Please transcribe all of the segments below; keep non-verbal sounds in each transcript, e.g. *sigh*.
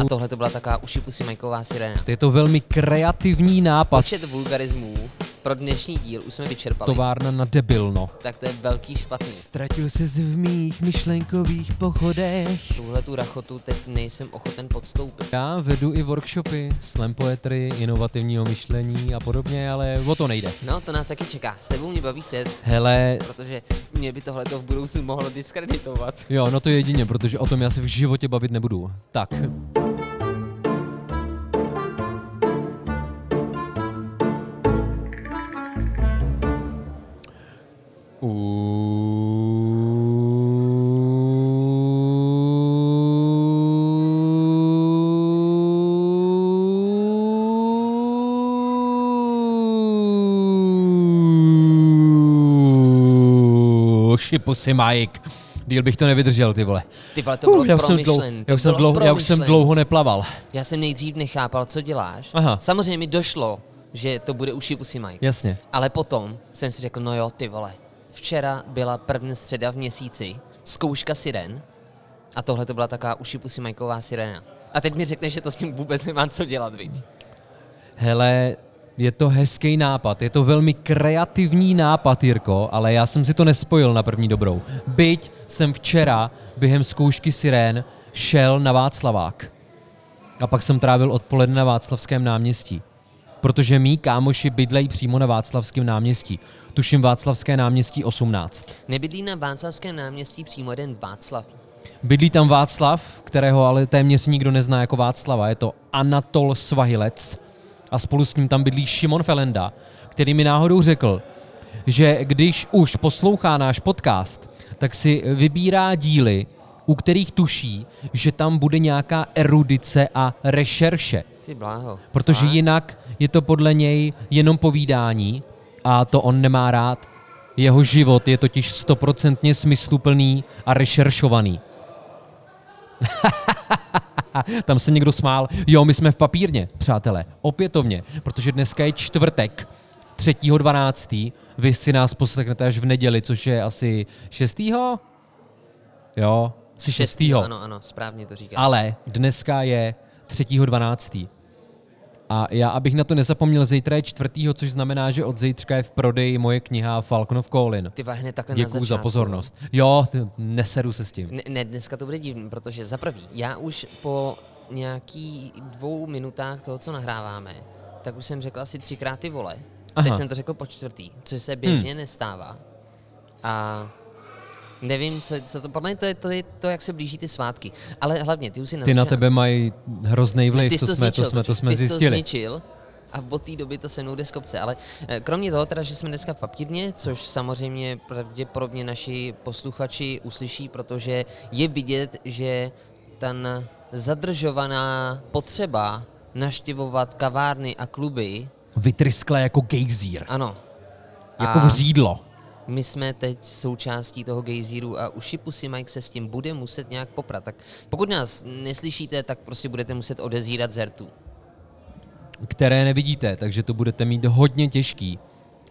A tohle to byla taková uši pusy Majková siréna. Je to velmi kreativní nápad. Počet vulgarismů pro dnešní díl už jsme vyčerpali. Továrna na debilno. Tak to je velký špatný. Ztratil se v mých myšlenkových pochodech. Tuhle tu rachotu teď nejsem ochoten podstoupit. Já vedu i workshopy, slam poetry, inovativního myšlení a podobně, ale o to nejde. No, to nás taky čeká. S tebou mě baví svět, Hele, protože mě by tohle v budoucnu mohlo diskreditovat. jo, no to je jedině, protože o tom já se v životě bavit nebudu. Tak. Šipusy Mike. Díl bych to nevydržel, ty vole. Ty vole, to bylo Uh, já, už jsem dlouho, já, už jsem dlouho, já už jsem dlouho neplaval. Já jsem nejdřív nechápal, co děláš. Aha. Samozřejmě mi došlo, že to bude uši pusy Mike. Jasně. Ale potom jsem si řekl, no jo, ty vole, včera byla první středa v měsíci, zkouška siren a tohle to byla taková uši pusy Majková sirena. A teď mi řekneš, že to s tím vůbec nemá co dělat, viď? Hele, je to hezký nápad, je to velmi kreativní nápad, Jirko, ale já jsem si to nespojil na první dobrou. Byť jsem včera během zkoušky sirén šel na Václavák. A pak jsem trávil odpoledne na Václavském náměstí. Protože mý kámoši bydlejí přímo na Václavském náměstí. Tuším Václavské náměstí 18. Nebydlí na Václavském náměstí přímo jeden Václav. Bydlí tam Václav, kterého ale téměř nikdo nezná jako Václava. Je to Anatol Svahilec a spolu s ním tam bydlí Šimon Felenda, který mi náhodou řekl, že když už poslouchá náš podcast, tak si vybírá díly, u kterých tuší, že tam bude nějaká erudice a rešerše. Ty bláho. Protože jinak je to podle něj jenom povídání a to on nemá rád. Jeho život je totiž stoprocentně smysluplný a rešeršovaný. *laughs* Tam se někdo smál. Jo, my jsme v papírně, přátelé. Opětovně, protože dneska je čtvrtek, 3.12. Vy si nás poslechnete až v neděli, což je asi 6. Jo, asi 6. Ano, ano, správně to říkáš. Ale dneska je 3.12. A já, abych na to nezapomněl, zítra je čtvrtýho, což znamená, že od zítřka je v prodeji moje kniha Falcon of Colin. Ty vole, hned takhle na Děkuju za začátku. pozornost. Jo, neseru se s tím. Ne, ne, dneska to bude divný, protože za prvý, já už po nějaký dvou minutách toho, co nahráváme, tak už jsem řekl asi třikrát ty vole. Aha. Teď jsem to řekl po čtvrtý, což se běžně hmm. nestává. A nevím, co, co to, podle mě to je, to je to, jak se blíží ty svátky. Ale hlavně, ty už si Ty na tebe mají hrozný vliv, ty jsi to, jsme, to zničil jsme, to jsme ty jsi zjistili. to zničil a od té doby to se mnou jde z kopce. Ale eh, kromě toho teda, že jsme dneska v papírně, což samozřejmě pravděpodobně naši posluchači uslyší, protože je vidět, že ten zadržovaná potřeba naštěvovat kavárny a kluby, Vytryskla jako gejzír, ano. jako A vřídlo. My jsme teď součástí toho gejzíru a uši pusy Mike se s tím bude muset nějak poprat. Tak pokud nás neslyšíte, tak prostě budete muset odezírat zertu. které nevidíte, takže to budete mít hodně těžký.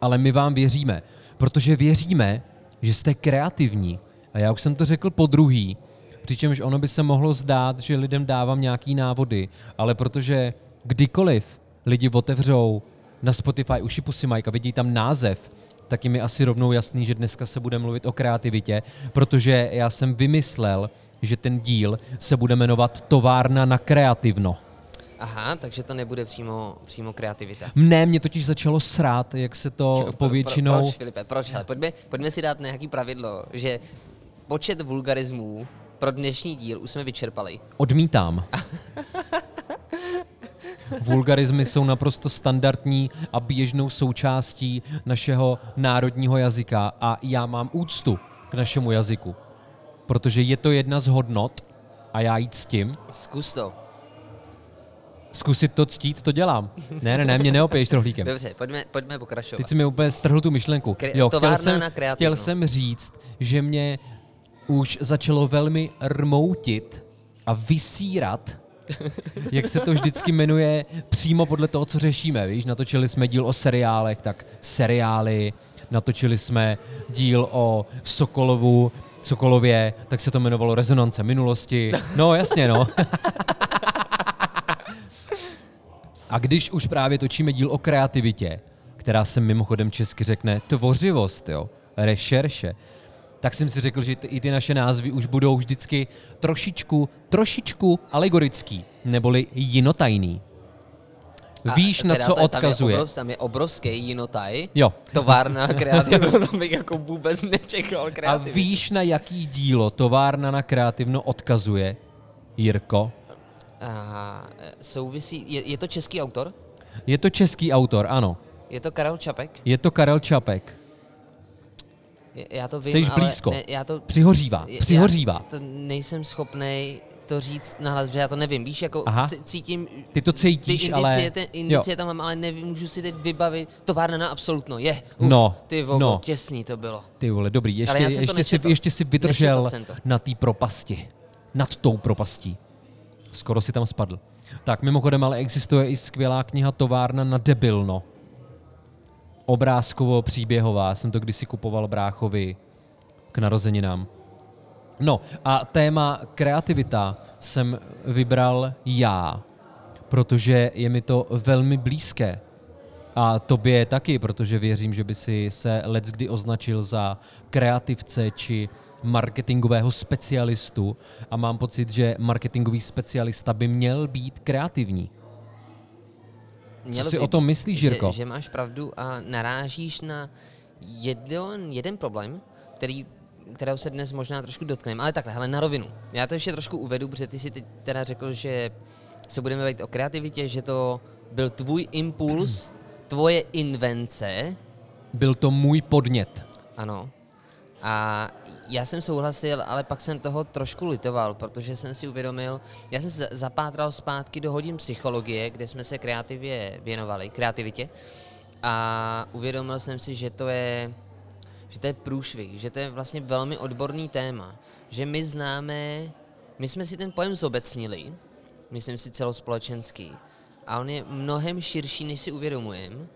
Ale my vám věříme, protože věříme, že jste kreativní. A já už jsem to řekl po druhý, přičemž ono by se mohlo zdát, že lidem dávám nějaký návody, ale protože kdykoliv lidi otevřou na Spotify uši Pusy Mike a vidí tam název, tak je asi rovnou jasný, že dneska se bude mluvit o kreativitě, protože já jsem vymyslel, že ten díl se bude jmenovat Továrna na kreativno. Aha, takže to nebude přímo, přímo kreativita. Ne, mě totiž začalo srát, jak se to Pro- povětšinou... Proč, Filipe, proč? Ale pojďme, pojďme si dát nějaký pravidlo, že počet vulgarismů pro dnešní díl už jsme vyčerpali. Odmítám. *laughs* Vulgarizmy jsou naprosto standardní a běžnou součástí našeho národního jazyka a já mám úctu k našemu jazyku, protože je to jedna z hodnot a já jít s tím. Zkus to. Zkusit to ctít, to dělám. Ne, ne, ne, mě neopiješ rohlíkem. Dobře, pojďme, pojďme pokračovat. Teď si mi úplně strhl tu myšlenku. Kre- Jo, chtěl jsem, na chtěl jsem říct, že mě už začalo velmi rmoutit a vysírat, *laughs* jak se to vždycky jmenuje, přímo podle toho, co řešíme. Víš, natočili jsme díl o seriálech, tak seriály, natočili jsme díl o Sokolovu, Sokolově, tak se to jmenovalo Rezonance minulosti. No jasně, no. *laughs* A když už právě točíme díl o kreativitě, která se mimochodem česky řekne tvořivost, jo, rešerše, tak jsem si řekl, že i ty naše názvy už budou vždycky trošičku, trošičku alegorický, neboli jinotajný. A Víš, na co odkazuje? Tam je, obrov, tam je obrovský jinotaj. Jo. Továrna *laughs* kreativno, to bych jako vůbec nečekal A kreativně. víš, na jaký dílo továrna na kreativno odkazuje, Jirko? A, souvisí, je, je to český autor? Je to český autor, ano. Je to Karel Čapek? Je to Karel Čapek. Já to vím, ale blízko. Ne, já to, Přihořívá, přihořívá. Já to nejsem schopný to říct nahlas, že já to nevím. Víš, jako Aha. cítím... Ty to cítíš, ty ale- indicie, Ten, indicie jo. tam mám, ale nemůžu si teď vybavit. Továrna na absolutno, je. Uf, No, Ty vogo, no. těsný to bylo. Ty vole, dobrý, ještě, Ale ještě, si, ještě si vydržel na té propasti. Nad tou propastí. Skoro si tam spadl. Tak mimochodem, ale existuje i skvělá kniha Továrna na debilno. Obrázkovo příběhová. Jsem to kdysi kupoval bráchovi k narozeninám. No a téma kreativita jsem vybral já, protože je mi to velmi blízké. A tobě taky, protože věřím, že by si se leckdy označil za kreativce či marketingového specialistu a mám pocit, že marketingový specialista by měl být kreativní. Mělo si o tom myslíš, Jirko? Že, že máš pravdu a narážíš na jeden, jeden problém, který, kterého se dnes možná trošku dotkneme, ale takhle, hele, na rovinu. Já to ještě trošku uvedu, protože ty si teď teda řekl, že se budeme bavit o kreativitě, že to byl tvůj impuls, tvoje invence, Byl to můj podnět. ano. A já jsem souhlasil, ale pak jsem toho trošku litoval, protože jsem si uvědomil, já jsem se zapátral zpátky do hodin psychologie, kde jsme se kreativě věnovali, kreativitě, a uvědomil jsem si, že to je, že to je průšvih, že to je vlastně velmi odborný téma, že my známe, my jsme si ten pojem zobecnili, myslím si celospolečenský, a on je mnohem širší, než si uvědomujeme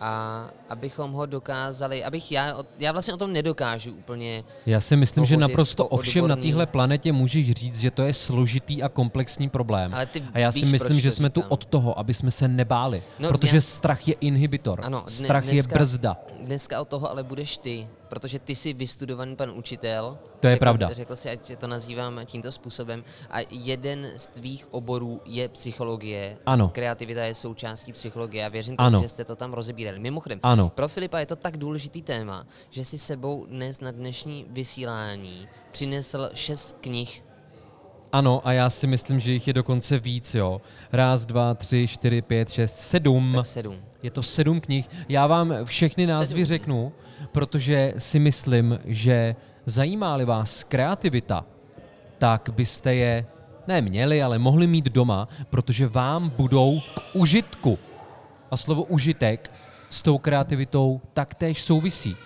a abychom ho dokázali, abych já, já vlastně o tom nedokážu úplně, Já si myslím, že naprosto ovšem na téhle planetě můžeš říct, že to je složitý a komplexní problém. Ale ty a já si víš, myslím, proč že jsme tu od toho, aby jsme se nebáli. No, protože já- strach je inhibitor. ano, dne- strach je dneska- brzda. Dneska od toho ale budeš ty, protože ty jsi vystudovaný pan učitel. To je řekl, pravda. Řekl si, ať to nazývám tímto způsobem. A jeden z tvých oborů je psychologie. Ano. Kreativita je součástí psychologie. Já věřím tomu, Ano. že jste to tam rozebírali. Mimochodem, Ano. pro Filipa je to tak důležitý téma, že si sebou dnes na dnešní vysílání přinesl šest knih. Ano, a já si myslím, že jich je dokonce víc, jo. Raz, dva, tři, čtyři, pět, šest, sedm. Tak sedm. Je to sedm knih. Já vám všechny názvy Sedm. řeknu, protože si myslím, že zajímá-li vás kreativita, tak byste je ne měli, ale mohli mít doma, protože vám budou k užitku. A slovo užitek s tou kreativitou taktéž souvisí.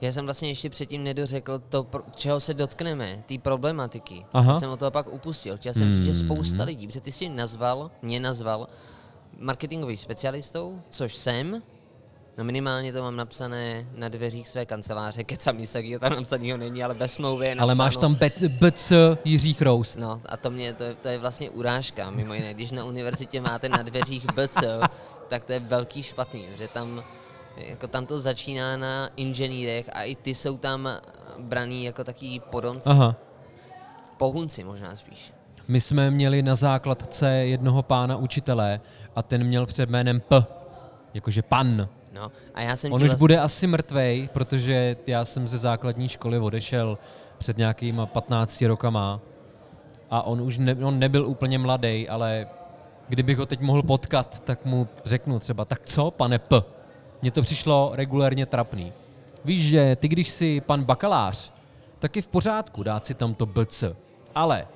Já jsem vlastně ještě předtím nedořekl to, čeho se dotkneme, té problematiky. Aha. Já jsem o toho pak upustil. Chtěl jsem říct, že Hmm. spousta lidí, protože ty jsi nazval, mě nazval marketingový specialistou, což jsem. No minimálně to mám napsané na dveřích své kanceláře, *laughs* kecam nic takového tam napsaného není, ale bez smlouvy je Ale máš tam BC Jiří Chroust. No a to, mě, to, je- to je vlastně urážka, mimo jiné. Když na univerzitě máte na dveřích BC, tak to je velký špatný, že tam, jako tam to začíná na inženýrech a i ty jsou tam braný jako taký podomci, Aha. pohunci možná spíš. My jsme měli na základce jednoho pána učitele a ten měl před jménem P, jakože pan. No a já jsem On už vlastně- bude asi mrtvej, protože já jsem ze základní školy odešel před nějakýma 15 rokama a on už ne, on nebyl úplně mladý, ale kdybych ho teď mohl potkat, tak mu řeknu třeba, tak co, pane P? Mně to přišlo regulérně trapný. Víš, že ty, když si pan bakalář, tak je v pořádku dát si tam to BC, ale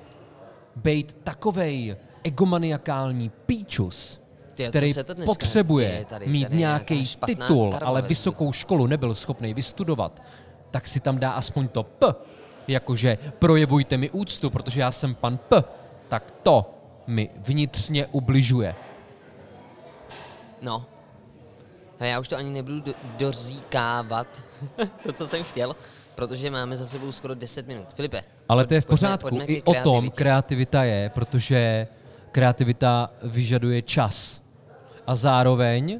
bejt takovej egomaniakální píčus, Ty, který se to dneska potřebuje děje tady? mít Tady nějaký titul, karma ale vysokou školu nebyl schopný vystudovat, tak si tam dá aspoň to P, jakože projevujte mi úctu, protože já jsem pan P, tak to mi vnitřně ubližuje. No. A já už to ani nebudu do, doříkávat, *laughs* to, co jsem chtěl, protože máme za sebou skoro 10 minut. Filipe. Ale to je v pojďme- pořádku. pojďme ke I o tom kreativita je, protože kreativita vyžaduje čas. A zároveň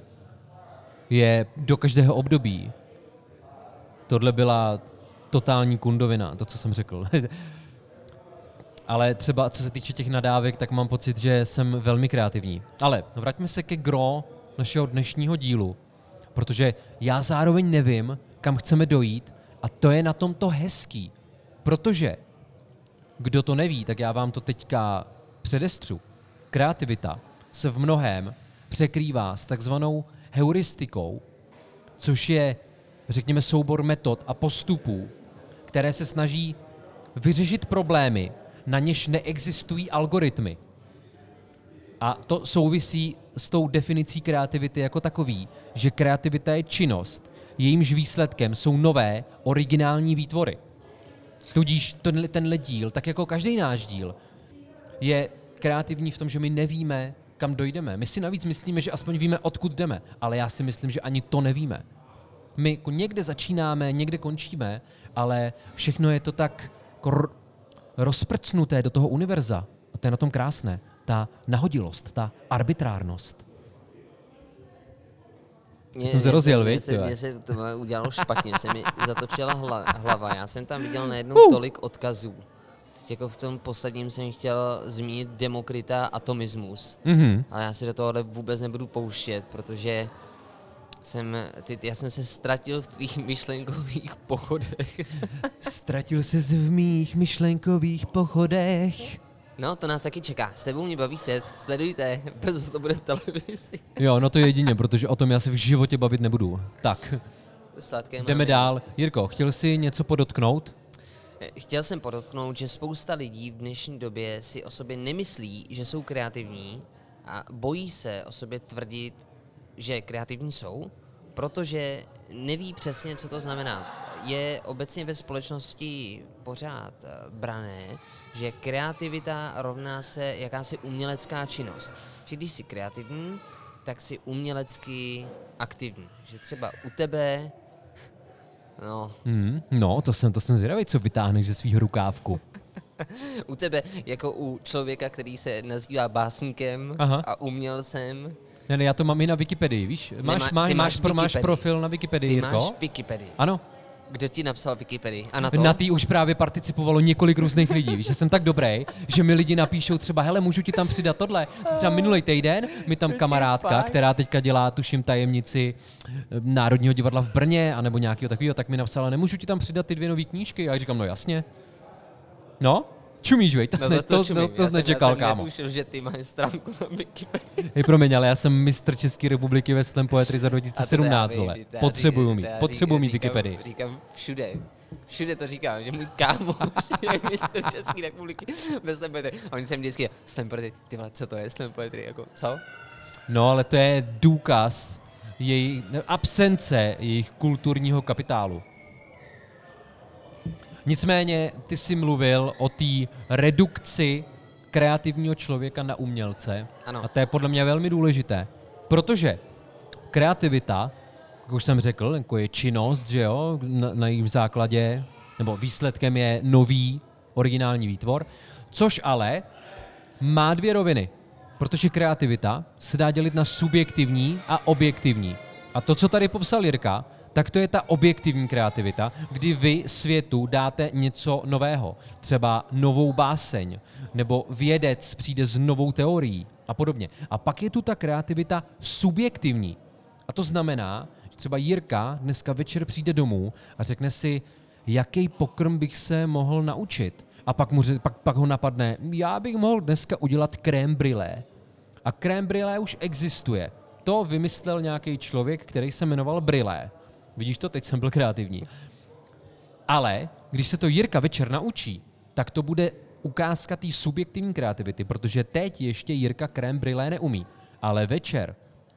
je do každého období. Tohle byla totální kundovina, to, co jsem řekl. *laughs* Ale třeba co se týče těch nadávek, tak mám pocit, že jsem velmi kreativní. Ale vraťme se ke gro našeho dnešního dílu, protože já zároveň nevím, kam chceme dojít a to je na tom to hezký. Protože, kdo to neví, tak já vám to teďka předestřu. Kreativita se v mnohém překrývá s takzvanou heuristikou, což je, řekněme, soubor metod a postupů, které se snaží vyřešit problémy, na něž neexistují algoritmy. A to souvisí s tou definicí kreativity jako takový, že kreativita je činnost, jejímž výsledkem jsou nové, originální výtvory. Tudíž tenhle, tenhle díl, tak jako každý náš díl, je kreativní v tom, že my nevíme, kam dojdeme. My si navíc myslíme, že aspoň víme, odkud jdeme, ale já si myslím, že ani to nevíme. My jako někde začínáme, někde končíme, ale všechno je to tak jako rozprcnuté do toho univerza. A to je na tom krásné. Ta nahodilost, ta arbitrárnost. Mě, jsem se rozjel, mě se, mě se to udělalo špatně, se mi zatočila hla, hlava. Já jsem tam viděl najednou Uh. tolik odkazů. Jako v tom posledním jsem chtěl zmínit Demokrita atomismus. Mhm. Ale já si do tohohle vůbec nebudu pouštět, protože jsem, ty, já jsem se ztratil v tvých myšlenkových pochodech. *laughs* Ztratil se v mých myšlenkových pochodech. No, to nás taky čeká. S tebou mě baví svět. Sledujte, *laughs* brzo to bude v televizi. Jo, no to je jedině, protože o tom já se v životě bavit nebudu. Tak, Sladké jdeme dál. Jirko, chtěl jsi něco podotknout? Chtěl jsem podotknout, že spousta lidí v dnešní době si o sobě nemyslí, že jsou kreativní a bojí se o sobě tvrdit, že kreativní jsou, protože neví přesně, co to znamená. Je obecně ve společnosti pořád eh, brané, že kreativita rovná se jakási umělecká činnost. Že když jsi kreativní, tak jsi umělecky aktivní. Že třeba u tebe, no, Hmm, no, to jsem, to jsem zvědavý, co vytáhneš ze svého rukávku. *laughs* U tebe, jako u člověka, který se nazývá básníkem Aha. a umělcem, Ne, ne, já to mám i na Wikipedii, víš? Máš, Nemá- máš, máš, máš pro, máš profil na Wikipedii, ty Jirko? máš Wikipedii. Ano, Kdo ti napsal Wikipedii? A na to? na tý už právě participovalo několik různých lidí. Víš, že jsem tak dobrý, že mi lidi napíšou třeba, hele, můžu ti tam přidat tohle. Třeba minulý týden mi tam kamarádka, která teďka dělá, tuším, tajemnici eh, Národního divadla v Brně, anebo nějakého takového, tak mi napsala, nemůžu ti tam přidat ty dvě nové knížky. A já říkám, no jasně. No, čumíš, vej, to, No to, to, čumím. to, to já nečekal, já jsem kámo. netušil, že ty máš stránku na Wikipedii. Hej, promiň, ale já jsem mistr České republiky ve slam poetry za A to já 2017, vím, vole. to Potřebuju mít, to potřebuju mít Wikipedii. Říkám všude. Všude to říkám, že můj kámo *laughs* je mistr České republiky ve slam poetry. A oni se mi vždycky, slam poetry, ty vole, co to je slam poetry, jako, co? No, ale to je důkaz její absence jejich kulturního kapitálu. Nicméně, ty jsi mluvil o té redukci kreativního člověka na umělce. Ano. A to je podle mě velmi důležité. Protože kreativita, jak už jsem řekl, jako je činnost, že jo, na, na jejím základě, nebo výsledkem je nový originální výtvor, což ale má dvě roviny. Protože kreativita se dá dělit na subjektivní a objektivní. A to, co tady popsal Jirka, tak to je ta objektivní kreativita, kdy vy světu dáte něco nového. Třeba novou báseň, nebo vědec přijde s novou teorií a podobně. A pak je tu ta kreativita subjektivní. A to znamená, že třeba Jirka dneska večer přijde domů a řekne si, jaký pokrm bych se mohl naučit. A pak, mu, pak, pak ho napadne, já bych mohl dneska udělat krém brilé. A krém brilé už existuje. To vymyslel nějaký člověk, který se jmenoval Brilé. Vidíš to? Teď jsem byl kreativní. Ale když se to Jirka večer naučí, tak to bude ukázka té subjektivní kreativity, protože teď ještě Jirka krém brilé neumí. Ale večer,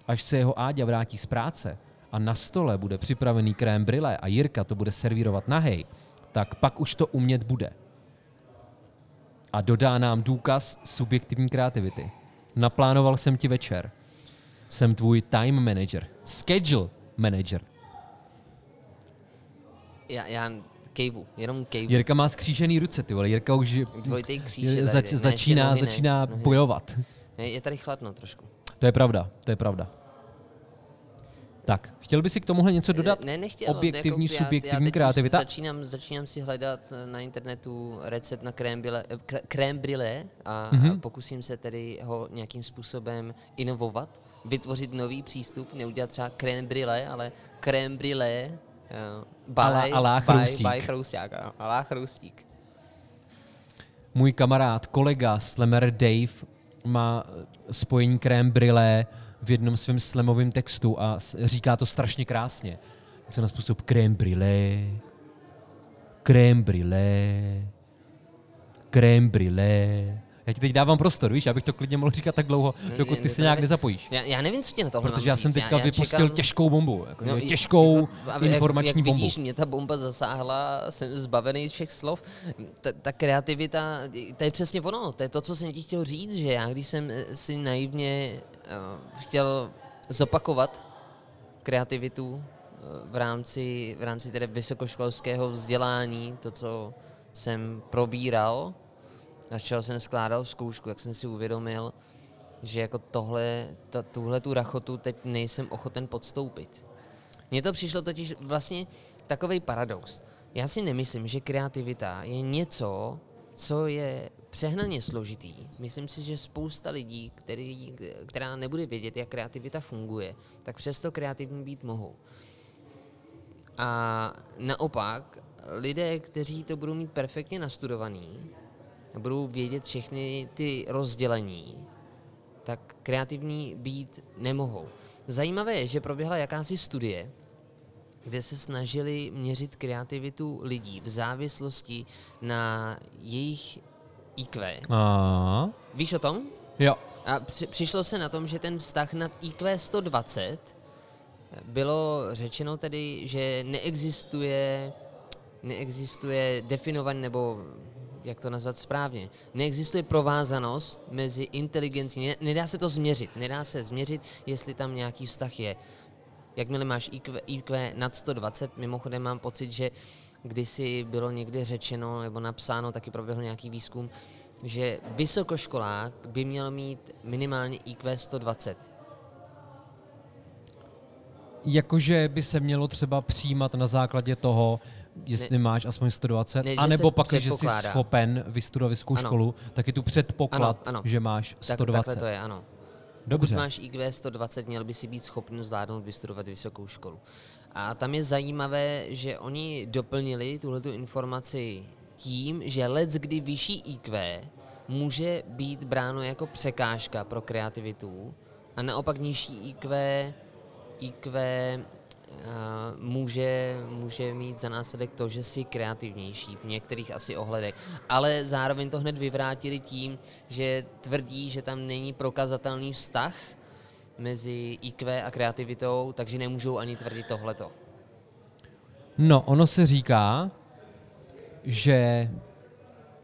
až se jeho Áďa vrátí z práce a na stole bude připravený krém brilé a Jirka to bude servírovat nahej, tak pak už to umět bude. A dodá nám důkaz subjektivní kreativity. Naplánoval jsem ti večer. Jsem tvůj time manager, schedule manager. Já, já kejvu, jenom kejvu. Jirka má skřížený ruce, ty vole. Jirka už Dvojitý kříž je- zač, ne, začíná, nohy začíná nohy ne. bojovat. Ne, je tady chladno trošku. To je pravda, to je pravda. Tak, chtěl by si k tomuhle něco dodat? Ne, nechtěl. Objektivní, jako já- subjektivní já kreativita? Začínám, začínám si hledat eh, na internetu recept na crème brûlée, eh, crème brûlée a, Mhm. a pokusím se tedy ho nějakým způsobem inovovat, vytvořit nový přístup, neudělat třeba crème brûlée, ale crème brûlée uh, by, A la- a la by, chroustík. by chrousták, ano, a la chroustík. Můj kamarád, kolega Slammer Dave má eh, spojení crème brûlée v jednom svém slamovém textu a říká to strašně krásně. Jak se na způsob crème brûlée, crème brûlée, crème brûlée. Já ti teď dávám prostor, víš, abych to klidně mohl říkat tak dlouho, dokud ty se to nějak nezapojíš. Já, já nevím, co tě na tohle Protože já jsem teďka já, já vypustil čekám, těžkou bombu. Jako, No, těžkou jako, a jak- informační jak, bombu. vidíš, mě ta bomba zasáhla, jsem zbavený všech slov. Ta, ta kreativita, to je přesně ono, to je to, co jsem ti chtěl říct, že já, když jsem eh, si naivně uh, chtěl zopakovat kreativitu uh, v rámci, v rámci tedy vysokoškolského vzdělání, to, co jsem probíral, a z čeho jsem skládal zkoušku, jak jsem si uvědomil, že jako tohle, ta, tuhle tu rachotu teď nejsem ochoten podstoupit. Mně to přišlo totiž vlastně takový paradox. Já si nemyslím, že kreativita je něco, co je přehnaně složitý. Myslím si, že spousta lidí, který, která nebude vědět, jak kreativita funguje, tak přesto kreativní být mohou. A naopak, lidé, kteří to budou mít perfektně nastudovaný, budou vědět všechny ty rozdělení, tak kreativní být nemohou. Zajímavé je, že proběhla jakási studie, kde se snažili měřit kreativitu lidí v závislosti na jejich IQ. A, Víš o tom? jo, A při, přišlo se na tom, že ten vztah nad IQ 120 bylo řečeno tedy, že neexistuje, neexistuje definovaný, nebo jak to nazvat správně, neexistuje provázanost mezi inteligencí, ne, nedá se to změřit, nedá se změřit, jestli tam nějaký vztah je. Jakmile máš IQ, IQ nad 120, mimochodem mám pocit, že kdysi bylo někde řečeno nebo napsáno, taky proběhl nějaký výzkum, že vysokoškolák by měl mít minimálně IQ 120. jakože by se mělo třeba přijímat na základě toho, jestli ne, máš aspoň 120, ne, anebo pak, že jsi schopen vystudovat vysokou Ano. školu, tak je tu předpoklad, Ano, ano. že máš Tak, 120. takhle to je, ano. Dobře. Pokud máš IQ 120, měl by si být schopný zvládnout vystudovat vysokou školu. A tam je zajímavé, že oni doplnili tuhletu informaci tím, že let kdy vyšší IQ může být bráno jako překážka pro kreativitu a naopak nižší IQ, IQ může, může mít za následek to, že jsi kreativnější v některých asi ohledech. Ale zároveň to hned vyvrátili tím, že tvrdí, že tam není prokazatelný vztah mezi IQ a kreativitou, takže nemůžou ani tvrdit tohleto. No, ono se říká, že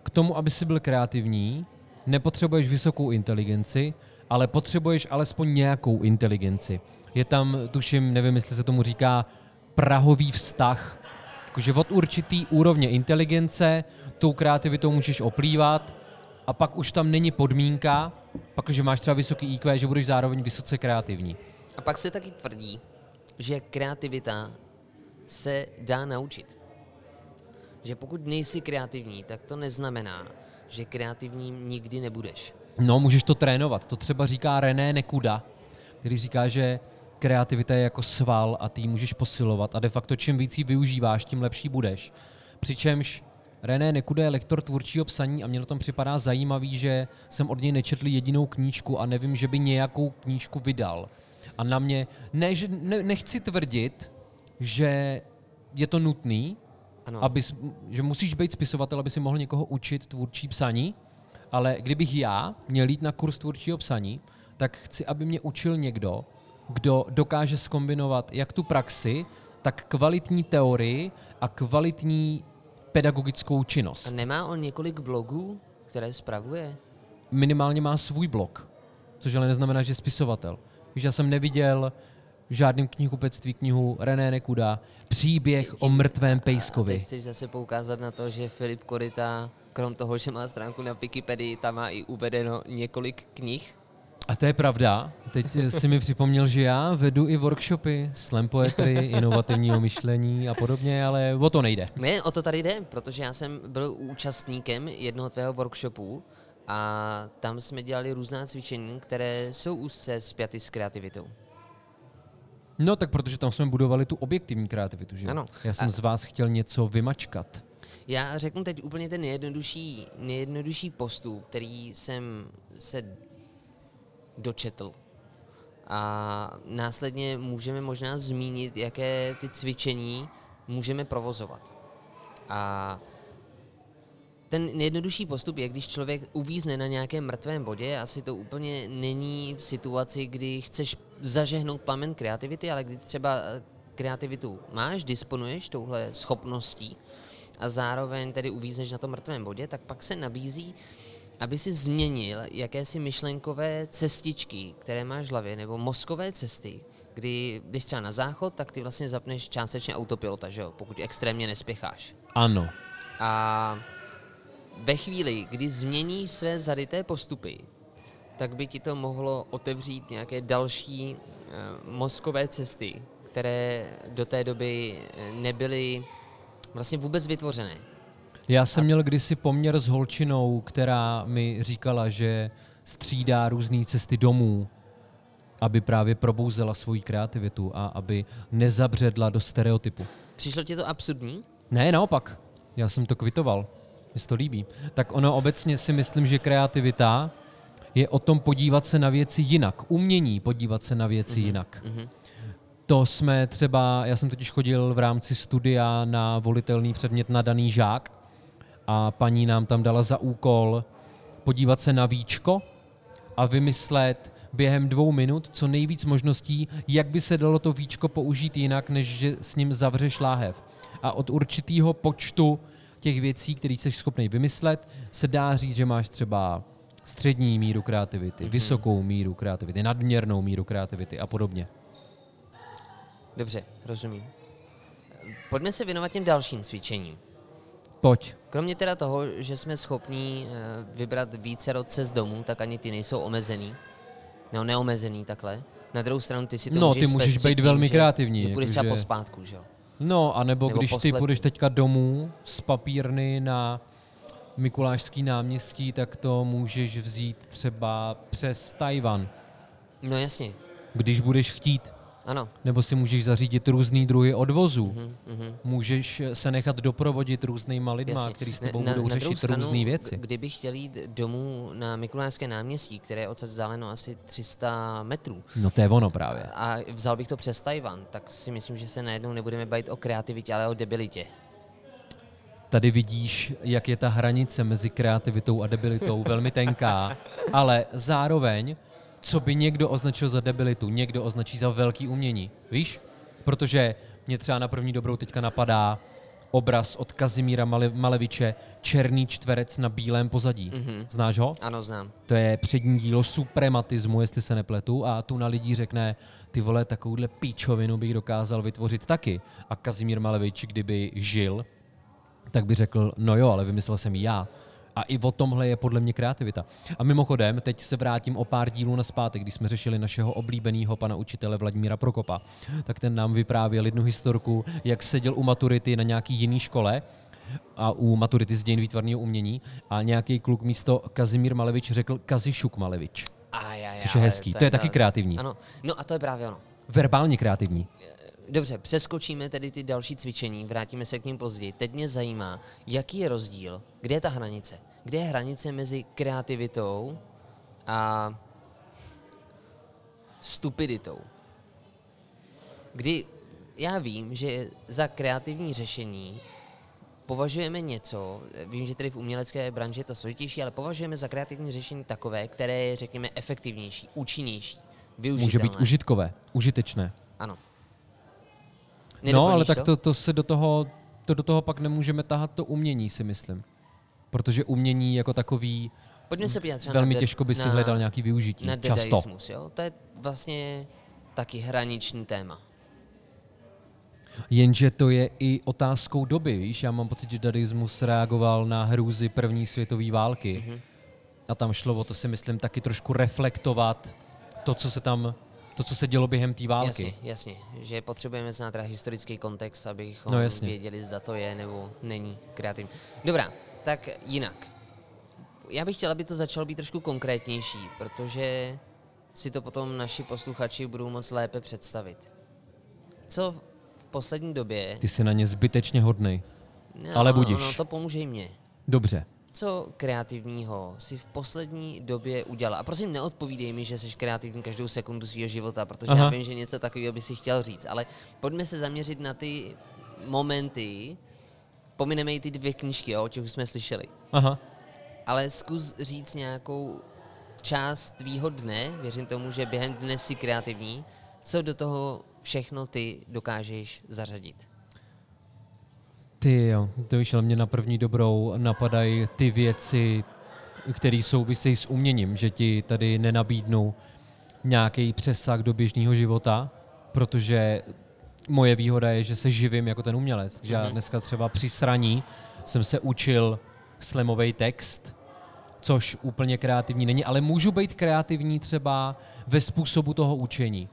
k tomu, aby si byl kreativní, nepotřebuješ vysokou inteligenci, ale potřebuješ alespoň nějakou inteligenci. Je tam, tuším, nevím, jestli se tomu říká, prahový vztah. Jakože od určitý úrovně inteligence tou kreativitou můžeš oplývat a pak už tam není podmínka, pak, že máš třeba vysoký IQ, že budeš zároveň vysoce kreativní. A pak se taky tvrdí, že kreativita se dá naučit. Že pokud nejsi kreativní, tak to neznamená, že kreativním nikdy nebudeš. No, můžeš to trénovat. To třeba říká René Nekuda, který říká, že kreativita je jako sval a ty ji můžeš posilovat a de facto čím víc ji využíváš, tím lepší budeš. Přičemž René Nekuda je lektor tvůrčího psaní a mně na tom připadá zajímavý, že jsem od něj nečetl jedinou knížku a nevím, že by nějakou knížku vydal. A na mě, ne, že ne, nechci tvrdit, že je to nutný, Ano. aby, že musíš být spisovatel, aby si mohl někoho učit tvůrčí psaní, ale kdybych já měl jít na kurz tvůrčího psaní, tak chci, aby mě učil někdo, kdo dokáže skombinovat jak tu praxi, tak kvalitní teorii a kvalitní pedagogickou činnost. A nemá on několik blogů, které spravuje? Minimálně má svůj blog, což ale neznamená, že je spisovatel. Víš, já jsem neviděl, v žádném knihkupectví knihu René Nekuda Příběh o mrtvém A pejskovi. teď chceš zase poukázat na to, že Filip Korita, krom toho, že má stránku na Wikipedii, tam má i uvedeno několik knih. A to je pravda. Teď si mi připomněl, že já vedu i workshopy slam poetry, inovativního myšlení a podobně, ale o to nejde. Ne, o to tady jde, protože já jsem byl účastníkem jednoho tvého workshopu a tam jsme dělali různá cvičení, které jsou úzce spjaty s kreativitou. No tak protože tam jsme budovali tu objektivní kreativitu, že? jo? Ano. Já jsem A- z vás chtěl něco vymačkat. Já řeknu teď úplně ten nejjednodušší, nejjednodušší postup, který jsem se dočetl. A následně můžeme možná zmínit, jaké ty cvičení můžeme provozovat. A ten nejjednodušší postup je, když člověk uvízne na nějakém mrtvém bodě, asi to úplně není v situaci, kdy chceš zažehnout plamen kreativity, ale kdy třeba eh, kreativitu máš, disponuješ touhle schopností a zároveň tedy uvízneš na tom mrtvém bodě, tak pak se nabízí, aby si změnil jakési myšlenkové cestičky, které máš v hlavě, nebo mozkové cesty, kdy když třeba na záchod, tak ty vlastně zapneš částečně autopilota, že jo, pokud extrémně nespěcháš. Ano. A ve chvíli, kdy změníš své zaryté postupy, tak by ti to mohlo otevřít nějaké další uh, mozkové cesty, které do té doby eh, nebyly vlastně vůbec vytvořené. Já jsem měl kdysi poměr s holčinou, která mi říkala, že střídá různé cesty domů, aby právě probouzela svoji kreativitu a aby nezabředla do stereotypu. Přišlo ti to absurdní? Ne, naopak. Já jsem to kvitoval. Mně se to líbí. Tak ono obecně si myslím, že kreativita je o tom podívat se na věci jinak. Umění podívat se na věci mm-hmm. jinak. Mhm. To jsme třeba, já jsem totiž chodil v rámci studia na volitelný předmět na daný žák a paní nám tam dala za úkol podívat se na víčko a vymyslet během dvou minut co nejvíc možností, jak by se dalo to víčko použít jinak, než že s ním zavřeš láhev. A od určitého počtu těch věcí, které jsi schopný vymyslet, se dá říct, že máš třeba střední míru kreativity, vysokou míru kreativity, nadměrnou míru kreativity a podobně. Dobře, rozumím. Pojďme se věnovat těm dalším cvičením. Pojď. Kromě teda toho, že jsme schopní eh, vybrat více cest domů, tak ani ty nejsou omezený. No, neomezený takhle. Na druhou stranu ty si to No, můžeš ty můžeš být tím, velmi že- kreativní, Že půjdeš třeba jakože- pospátku, že jo? No, a nebo, když ty posled- půjdeš teďka domů z papírny na Mikulášský náměstí, tak to můžeš vzít třeba přes Tajvan, No jasně, když budeš chtít. Ano. Nebo si můžeš zařídit různý druhy odvozu. Mhm, mhm. Můžeš se nechat doprovodit různýma lidma, Jasně. který s tebou na, budou na řešit stranu, různé věci. k- Kdybych chtěl jít domů na Mikulášské náměstí, které je odsud vzdáleno asi 300 metrů, No to je ono právě. a vzal bych to přes Tajvan, tak si myslím, že se najednou nebudeme bavit o kreativitě, ale o debilitě. Tady vidíš, jak je ta hranice mezi kreativitou a debilitou velmi tenká, *laughs* ale zároveň, co by někdo označil za debilitu, někdo označí za velký umění. Víš? Protože mě třeba na první dobrou teďka napadá obraz od Kazimíra Male- Maleviče Černý čtverec na bílém pozadí. Mhm. Znáš ho? Ano, znám. To je přední dílo suprematismu, jestli se nepletu, a tu na lidí řekne, ty vole, takovouhle píčovinu bych dokázal vytvořit taky. A Kazimír Malevič, kdyby žil, tak by řekl, no jo, ale vymyslel jsem ji já. A i o tomhle je podle mě kreativita. A mimochodem, teď se vrátím o pár dílů na když jsme řešili našeho oblíbeného pana učitele Vladimíra Prokopa, tak ten nám vyprávěl jednu historku, jak seděl u maturity na nějaký jiný škole a u maturity z dějin výtvarného umění a nějaký kluk místo Kazimír Malevič řekl Kazišuk Malevič. Aj, aj, Což je hezký. To je taky kreativní. Ano, no a to je právě ono. Verbálně kreativní. Dobře, přeskočíme tedy ty další cvičení, vrátíme se k ním později. Teď mě zajímá, jaký je rozdíl, kde je ta hranice? Kde je hranice mezi kreativitou a stupiditou? Kdy já vím, že za kreativní řešení považujeme něco, vím, že tedy v umělecké branži je to složitější, ale považujeme za kreativní řešení takové, které je, řekněme, efektivnější, účinnější, Může využitelné. být užitkové, užitečné. Ano. No, ale tak to, to se do toho, to do toho pak nemůžeme tahat to umění, si myslím. Protože umění jako takový Pojďme se podívat třeba velmi na, těžko by si na, hledal nějaký využití. na Často. jo? To je vlastně taky hraniční téma. Jenže to je i otázkou doby. Víš, já mám pocit, že dadaismus reagoval na hrůzy první světové války. Mm-hmm. A tam šlo o to, si myslím, taky trošku reflektovat to, co se tam, to, co se dělo během té války. Jasně, jasně, že potřebujeme znát teda historický kontext, abychom No, jasně. věděli, zda to je nebo není kreativní. Dobrá, tak jinak. Já bych chtěl, aby to začalo být trošku konkrétnější, protože si to potom naši posluchači budou moc lépe představit. Co v poslední době... Ty jsi na ně zbytečně hodnej. No, ale budiš. No, to pomůže i mně. Dobře. Co kreativního si v poslední době udělal? A prosím, neodpovídej mi, že jsi kreativní každou sekundu svého života, protože Aha. já vím, že něco takového by si chtěl říct, ale pojďme se zaměřit na ty momenty, pomineme i ty dvě knížky, jo, o těch už jsme slyšeli, Aha. ale zkus říct nějakou část tvýho dne, věřím tomu, že během dne jsi kreativní, co do toho všechno ty dokážeš zařadit. Ty jo, to víš, ale mě na první dobrou napadají ty věci, které souvisejí s uměním, že ti tady nenabídnu nějaký přesah do běžného života, protože moje výhoda je, že se živím jako ten umělec. Takže já Mhm. dneska třeba při sraní jsem se učil slamový text, což úplně kreativní není, ale můžu být kreativní třeba ve způsobu toho učení.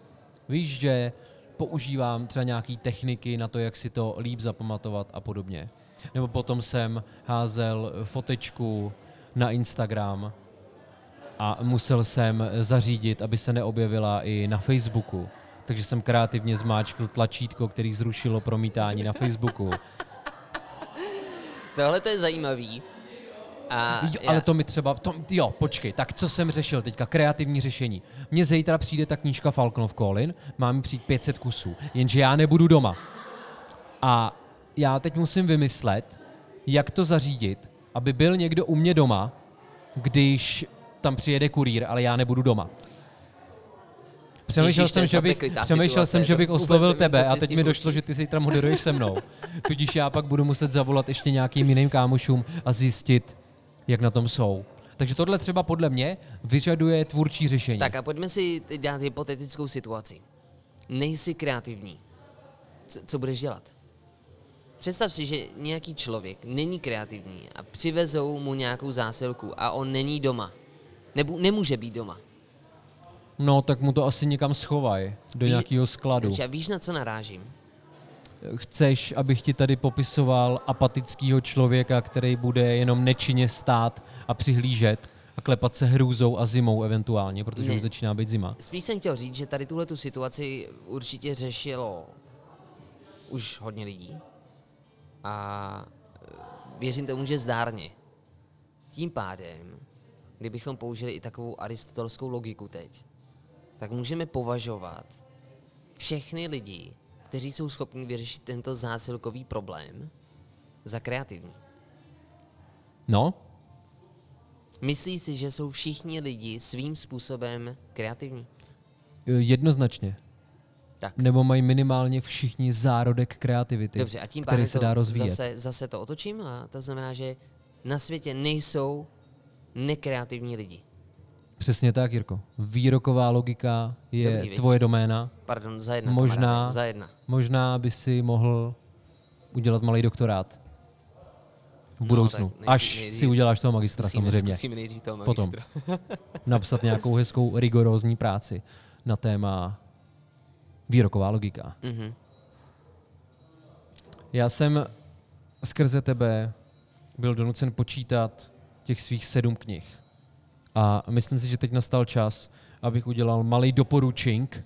Víš, že používám třeba nějaké techniky na to, jak si to líp zapamatovat a podobně. Nebo potom jsem házel fotečku na Instagram a musel jsem zařídit, aby se neobjevila i na Facebooku. Takže jsem kreativně zmáčkl tlačítko, který zrušilo promítání na Facebooku. Tohle to je zajímavý. A Jo, ale to mi třeba, to, jo, počkej, tak co jsem řešil teďka, kreativní řešení. Mně zítra přijde ta knížka Falconov Colin, má mi přijít 500 kusů, jenže já nebudu doma. A já teď musím vymyslet, jak to zařídit, aby byl někdo u mě doma, když tam přijede kurýr, ale já nebudu doma. Přemýšlel Ježíš, jsem, že bych, přemýšlel jsem, že bych oslovil nevím, tebe a teď mi došlo, že ty tam moderuješ se mnou. *laughs* Tudíž já pak budu muset zavolat ještě nějakým jiným kámošům a zjistit, jak na tom jsou. Takže tohle třeba podle mě vyžaduje tvůrčí řešení. Tak a pojďme si dát hypotetickou situaci. Nejsi kreativní. Co, co budeš dělat? Představ si, že nějaký člověk není kreativní a přivezou mu nějakou zásilku a on není doma. Nebo nemůže být doma. No, tak mu to asi někam schovaj do Víš- nějakého skladu. Takže víš, na co narážím? Chceš, abych ti tady popisoval apatického člověka, který bude jenom nečinně stát a přihlížet a klepat se hrůzou a zimou eventuálně, protože Ne. už začíná být zima. Spíš jsem chtěl říct, že tady tuhle tu situaci určitě řešilo už hodně lidí a e, věřím tomu, že zdárně. Tím pádem, kdybychom použili i takovou aristotelskou logiku teď, tak můžeme považovat všechny lidi, kteří jsou schopni vyřešit tento zásilkový problém, za kreativní. No, Myslíš si, že jsou všichni lidi svým způsobem kreativní? jednoznačně. Tak. Nebo mají minimálně všichni zárodek kreativity, Dobře, a tím který se dá rozvíjet. Zase, zase to otočím a to znamená, že na světě nejsou nekreativní lidi. Přesně tak, Jirko. Výroková logika je Dobrý, tvoje doména. Pardon, za jedna, Možná- kamaráde, za jedna. Možná by si mohl udělat malý doktorát v budoucnu. No, nejdřív- Až nejdřív si uděláš toho magistra zkusíme, samozřejmě. Zkusíme nejdřív toho Potom. magistra. *laughs* Napsat nějakou hezkou rigorózní práci na téma výroková logika. Mhm. Já jsem skrze tebe byl donucen počítat těch svých sedm knih. A myslím si, že teď nastal čas, abych udělal malý doporučink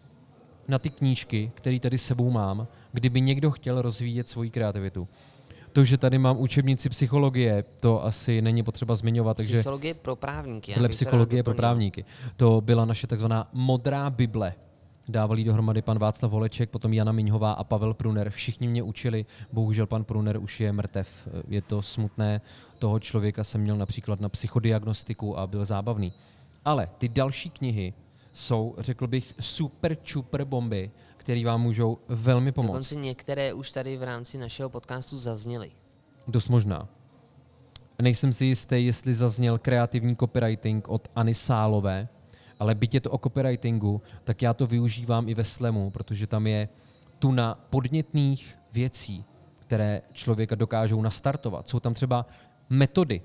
na ty knížky, které tady s sebou mám, kdyby někdo chtěl rozvíjet svoji kreativitu. To, že tady mám učebnici psychologie, to asi není potřeba zmiňovat, takže Psychologie pro právníky. Tohle psychologie pro právníky. To byla naše takzvaná modrá Bible. Dávali ji dohromady pan Václav Holeček, potom Jana Miňhová a Pavel Pruner. Všichni mě učili, bohužel pan Pruner už je mrtev. Je to smutné, toho člověka jsem měl například na psychodiagnostiku a byl zábavný. Ale ty další knihy jsou, řekl bych, super čuper bomby, které vám můžou velmi pomoct. Dokonce některé už tady v rámci našeho podcastu zazněly. Dost možná. Nejsem si jistý, jestli zazněl kreativní copywriting od Ani Sálové, ale byť je to o copywritingu, tak já to využívám i ve slemu, protože tam je tuna podnětných věcí, které člověka dokážou nastartovat. Jsou tam třeba metody,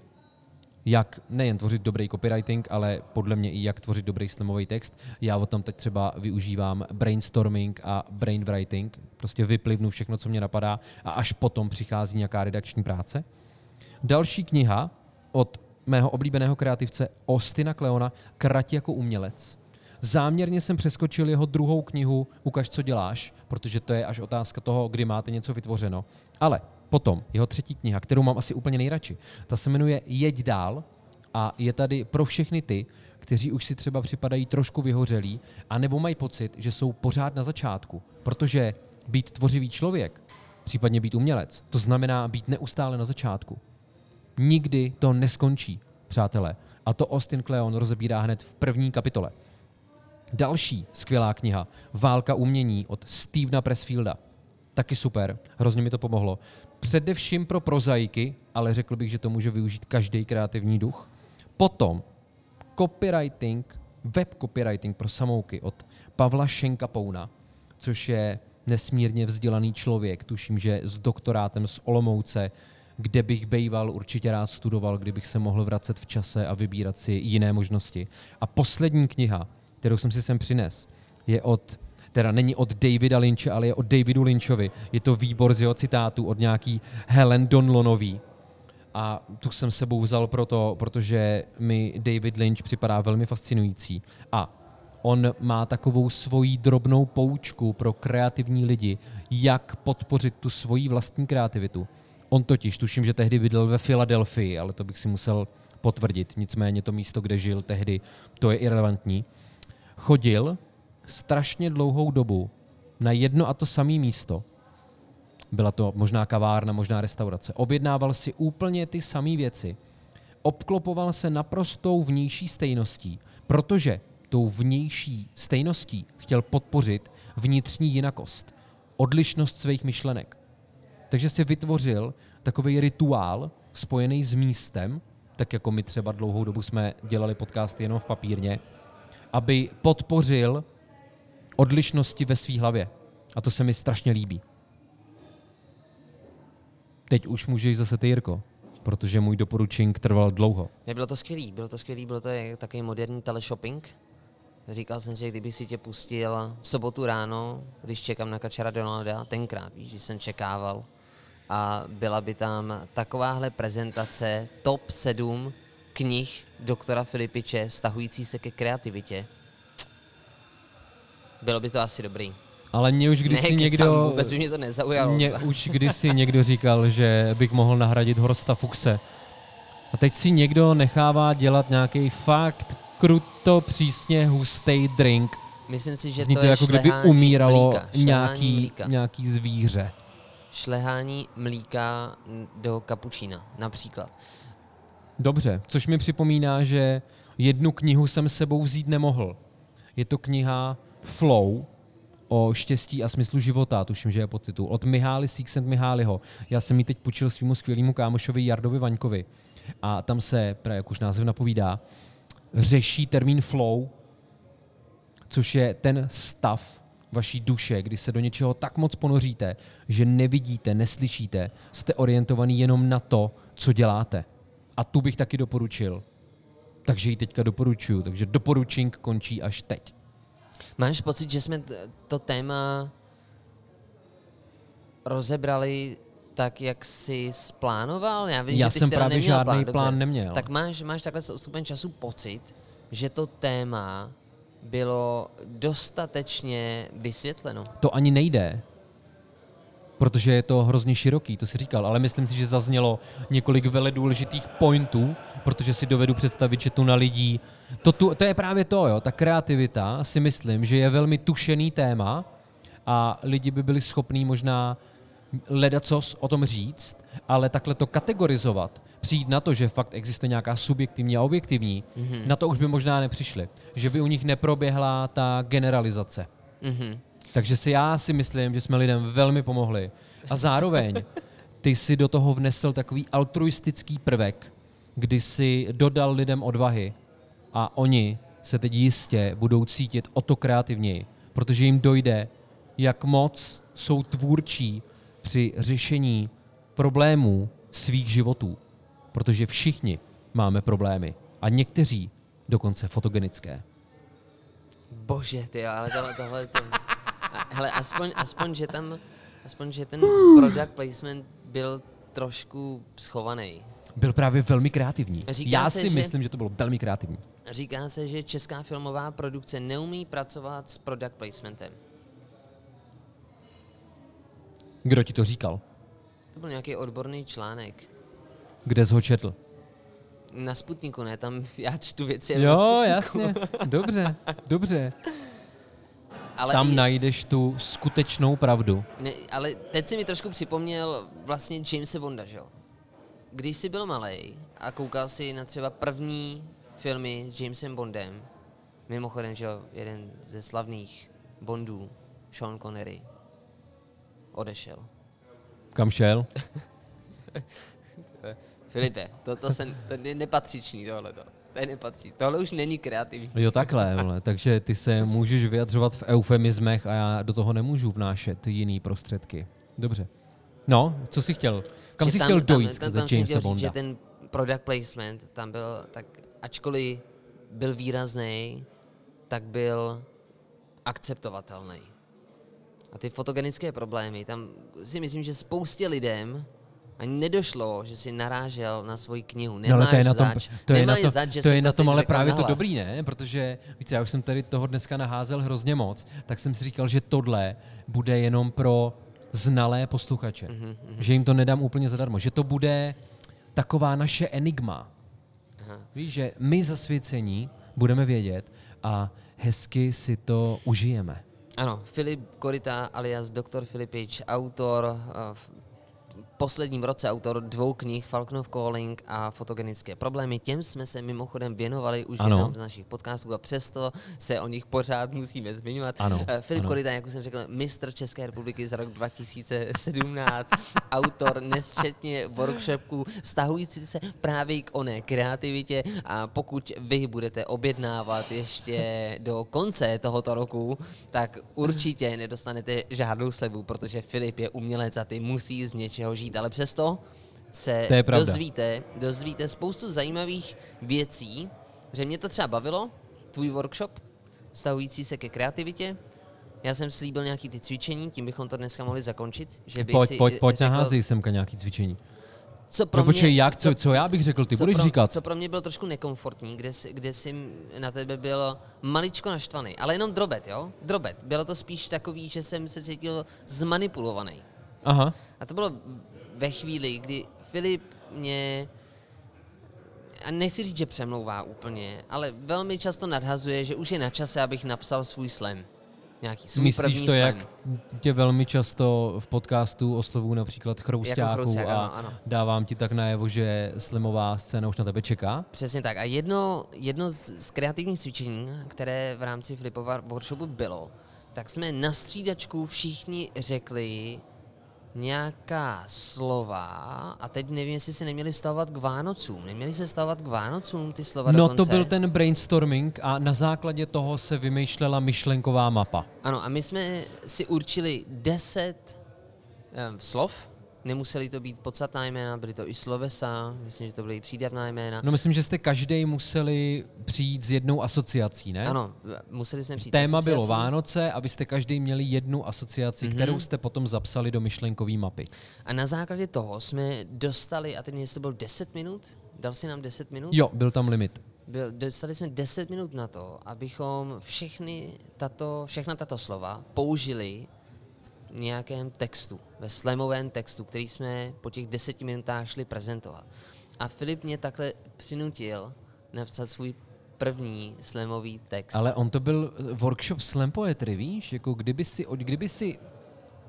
jak nejen tvořit dobrý copywriting, ale podle mě i jak tvořit dobrý slamový text. Já o tom teď třeba využívám brainstorming a brainwriting, prostě vyplivnu všechno, co mě napadá a až potom přichází nějaká redakční práce. Další kniha od mého oblíbeného kreativce Ostina Kleona, Krati jako umělec. Záměrně jsem přeskočil jeho druhou knihu Ukaž, co děláš, protože to je až otázka toho, kdy máte něco vytvořeno. Ale potom jeho třetí kniha, kterou mám asi úplně nejradši, ta se jmenuje Jeď dál a je tady pro všechny ty, kteří už si třeba připadají trošku vyhořelí, anebo mají pocit, že jsou pořád na začátku. Protože být tvořivý člověk, případně být umělec, to znamená být neustále na začátku. Nikdy to neskončí, přátelé. A to Austin Kleon rozebírá hned v první kapitole. Další skvělá kniha, Válka umění od Stevena Pressfielda. Taky super, hrozně mi to pomohlo. Především pro prozaiky, ale řekl bych, že to může využít každý kreativní duch. Potom copywriting, web copywriting pro samouky od Pavla Šenka Pouna, což je nesmírně vzdělaný člověk, tuším, že s doktorátem z Olomouce, kde bych bejval, určitě rád studoval, kdybych se mohl vracet v čase a vybírat si jiné možnosti. A poslední kniha, kterou jsem si sem přines, je od, teda není od Davida Lynche, ale je od Davidu Lynchovi. Je to výbor z jeho citátů od nějaký Helen Donlonový. A tu jsem sebou vzal proto, protože mi David Lynch připadá velmi fascinující. A on má takovou svoji drobnou poučku pro kreativní lidi, jak podpořit tu svoji vlastní kreativitu. On totiž, tuším, že tehdy bydlel ve Filadelfii, ale to bych si musel potvrdit. Nicméně to místo, kde žil tehdy, to je irrelevantní. Chodil strašně dlouhou dobu na jedno a to samé místo. Byla to možná kavárna, možná restaurace. Objednával si úplně ty samé věci. Obklopoval se naprostou vnější stejností, protože tou vnější stejností chtěl podpořit vnitřní jinakost, odlišnost svých myšlenek. Takže si vytvořil takový rituál spojený s místem, tak jako my třeba dlouhou dobu jsme dělali podcasty jenom v papírně, aby podpořil odlišnosti ve své hlavě. A to se mi strašně líbí. Teď už můžeš zase ty, Jirko, protože můj doporučink trval dlouho. Ne, bylo to skvělý, bylo to skvělý, bylo to takový moderní teleshopping. Říkal jsem si, že kdyby si tě pustil v sobotu ráno, když čekám na Kačera Donalda, tenkrát, víš, že jsem čekával, a byla by tam takováhle prezentace top 7 knih doktora Filipiče vztahující se ke kreativitě. Bylo by to asi dobrý. Ale mě už *laughs* kdysi ne, někdo... vůbec by mě to nezaujalo. Mě *laughs* už kdysi někdo říkal, že bych mohl nahradit Horsta Fuxe. A teď si někdo nechává dělat nějaký fakt kruto, přísně hustý drink. Myslím si, že Zní to, to je jako kdyby umíralo mlíka, nějaký, mlíka. nějaký zvíře. Šlehání mlíka do kapučína, například. Dobře, což mi připomíná, že jednu knihu jsem sebou vzít nemohl. Je to kniha Flow o štěstí a smyslu života, tuším, že je podtitul, od Mihály Sixent Mihályho. Já jsem ji teď půjčil svýmu skvělému kámošovi Jardovi Vaňkovi. A tam se, právě jak už název napovídá, řeší termín flow, což je ten stav vaší duše, kdy se do něčeho tak moc ponoříte, že nevidíte, neslyšíte, jste orientovaný jenom na to, co děláte. A tu bych taky doporučil. Takže ji teďka doporučuju. Takže doporučink končí až teď. Máš pocit, že jsme to téma rozebrali tak, jak jsi splánoval? Já vím, Já že ty jsem právě neměl žádný plán, plán neměl. Tak máš, máš takhle s odstupem času pocit, že to téma bylo dostatečně vysvětleno. To ani nejde, protože je to hrozně široký, to si říkal, ale myslím si, že zaznělo několik vele důležitých pointů, protože si dovedu představit, že tu na lidí, to, tu, to je právě to, jo, ta kreativita si myslím, že je velmi tušený téma a lidi by byli schopní možná ledacos o tom říct, ale takhle to kategorizovat, přijít na to, že fakt existuje nějaká subjektivní a objektivní, mm-hmm. na to už by možná nepřišli. Že by u nich neproběhla ta generalizace. Mhm. Takže si já si myslím, že jsme lidem velmi pomohli. A zároveň ty si do toho vnesl takový altruistický prvek, kdy si dodal lidem odvahy a oni se teď jistě budou cítit o to kreativněji, protože jim dojde, jak moc jsou tvůrčí při řešení problémů svých životů. Protože všichni máme problémy a někteří dokonce fotogenické. Bože, ty jo, ale tohle, tohle to... Hele, aspoň, aspoň, že tam, aspoň, že ten product placement byl trošku schovaný. Byl právě velmi kreativní. Říká Já se, si že- myslím, že to bylo velmi kreativní. Říká se, že česká filmová produkce neumí pracovat s product placementem. Kdo ti to říkal? To byl nějaký odborný článek. Kde jsi ho četl? Na Sputniku, ne? Tam *laughs* já čtu věci na Jo, Sputniku. jasně. *laughs* Dobře, dobře. Ale Tam i- najdeš tu skutečnou pravdu. Ne, ale teď si mi trošku připomněl vlastně Jamesa Bonda, že jo? Když jsi byl malý a koukal si na třeba první filmy s Jamesem Bondem, mimochodem, že jo, jeden ze slavných Bondů, Sean Connery, odešel. Kam šel? *laughs* Filipe, to, to, se, to je nepatřičný tohleto. To je nepatří. Tohle už není kreativní. Jo, takhle, vole. takže ty se můžeš vyjadřovat v eufemismech a já do toho nemůžu vnášet jiný prostředky. Dobře. No, co jsi chtěl? Kam Že jsi tam- chtěl tam- dojít tam, ze tam jsem chtěl říct, že ten product placement tam byl, tak ačkoliv byl výrazný, tak byl akceptovatelný. A ty fotogenické problémy, tam si myslím, že spoustě lidem ani nedošlo, že si narážel na svoji knihu. No, Nemáš ale to je na tom, zač, to je na, to, zač, že to, je na tom ale právě to nahlas. dobrý, ne? Protože, víš, co, já už jsem tady toho dneska naházel hrozně moc, tak jsem si říkal, že tohle bude jenom pro znalé posluchače. Mhm, Mm-hmm. Že jim to nedám úplně zadarmo. Že to bude taková naše enigma. Aha. Víš, že my zasvěcení budeme vědět a hezky si to užijeme. Ano, Filip Korita alias Dr. Filipič, autor eh, posledním roce autor dvou knih Falconov Calling a Fotogenické problémy. Těm jsme se mimochodem věnovali už Ano. jenom z našich podcastů a přesto se o nich pořád musíme zmiňovat. Ano, Eh, Filip ano. Korita, jak už jsem řekl, mistr České republiky za rok 2017, autor nesčetně workshopů vztahující se právě k oné kreativitě a pokud vy budete objednávat ještě do konce tohoto roku, tak určitě nedostanete žádnou slevu, protože Filip je umělec a ty musí z něčeho žít, ale přesto se To je pravda. dozvíte, dozvíte spoustu zajímavých věcí, že mě to třeba bavilo, tvůj workshop, vztahující se ke kreativitě. Já jsem slíbil nějaký ty cvičení, tím bychom to dneska mohli zakončit. Že bych Pojď, si pojď, pojď, řekl, naházej semka nějaký cvičení. co pro No počkej, mě, jak, co, co já bych řekl, ty co budeš pro, říkat. Co pro mě bylo trošku nekomfortní, kde, kde jsi na tebe byl maličko naštvaný, ale jenom drobet, jo? Drobet. Bylo to spíš takový, že jsem se cítil zmanipulovaný. Aha, A to bylo ve chvíli, kdy Filip mě, a nechci říct, že přemlouvá úplně, ale velmi často nadhazuje, že už je na čase, abych napsal svůj slam. Nějaký svůj myslíš první to, slam. jak tě velmi často v podcastu oslovují například chroustáků chrousták, a ano, ano. dávám ti tak najevo, že slimová scéna už na tebe čeká? Přesně tak. A jedno, jedno z, z kreativních cvičení, které v rámci Flipova workshopu bylo, tak jsme na střídačku všichni řekli nějaká slova a teď nevím, jestli se neměli stavovat k Vánocům. Neměli se stavovat k Vánocům ty slova No dokonce? to byl ten brainstorming a na základě toho se vymýšlela myšlenková mapa. Ano, a my jsme si určili deset um, slov, nemuseli to být podstatná jména, byly to i slovesa, myslím, že to byly i přídavná jména. No myslím, že jste každý museli přijít s jednou asociací, ne? Ano, museli jsme přijít Téma bylo. Vánoce a vy jste každý měli jednu asociaci, Mhm. mm-hmm. kterou jste potom zapsali do myšlenkové mapy. A na základě toho jsme dostali, a teď jestli to bylo 10 minut, dal si nám 10 minut? Jo, byl tam limit. Byl, dostali jsme 10 minut na to, abychom všechny tato, všechna tato slova použili nějakém textu, ve slamovém textu, který jsme po těch 10 minutách šli prezentovat. A Filip mě takhle přinutil napsat svůj první slamový text. Ale on to byl eh, workshop slam poetry, víš? Jako kdyby si, kdyby si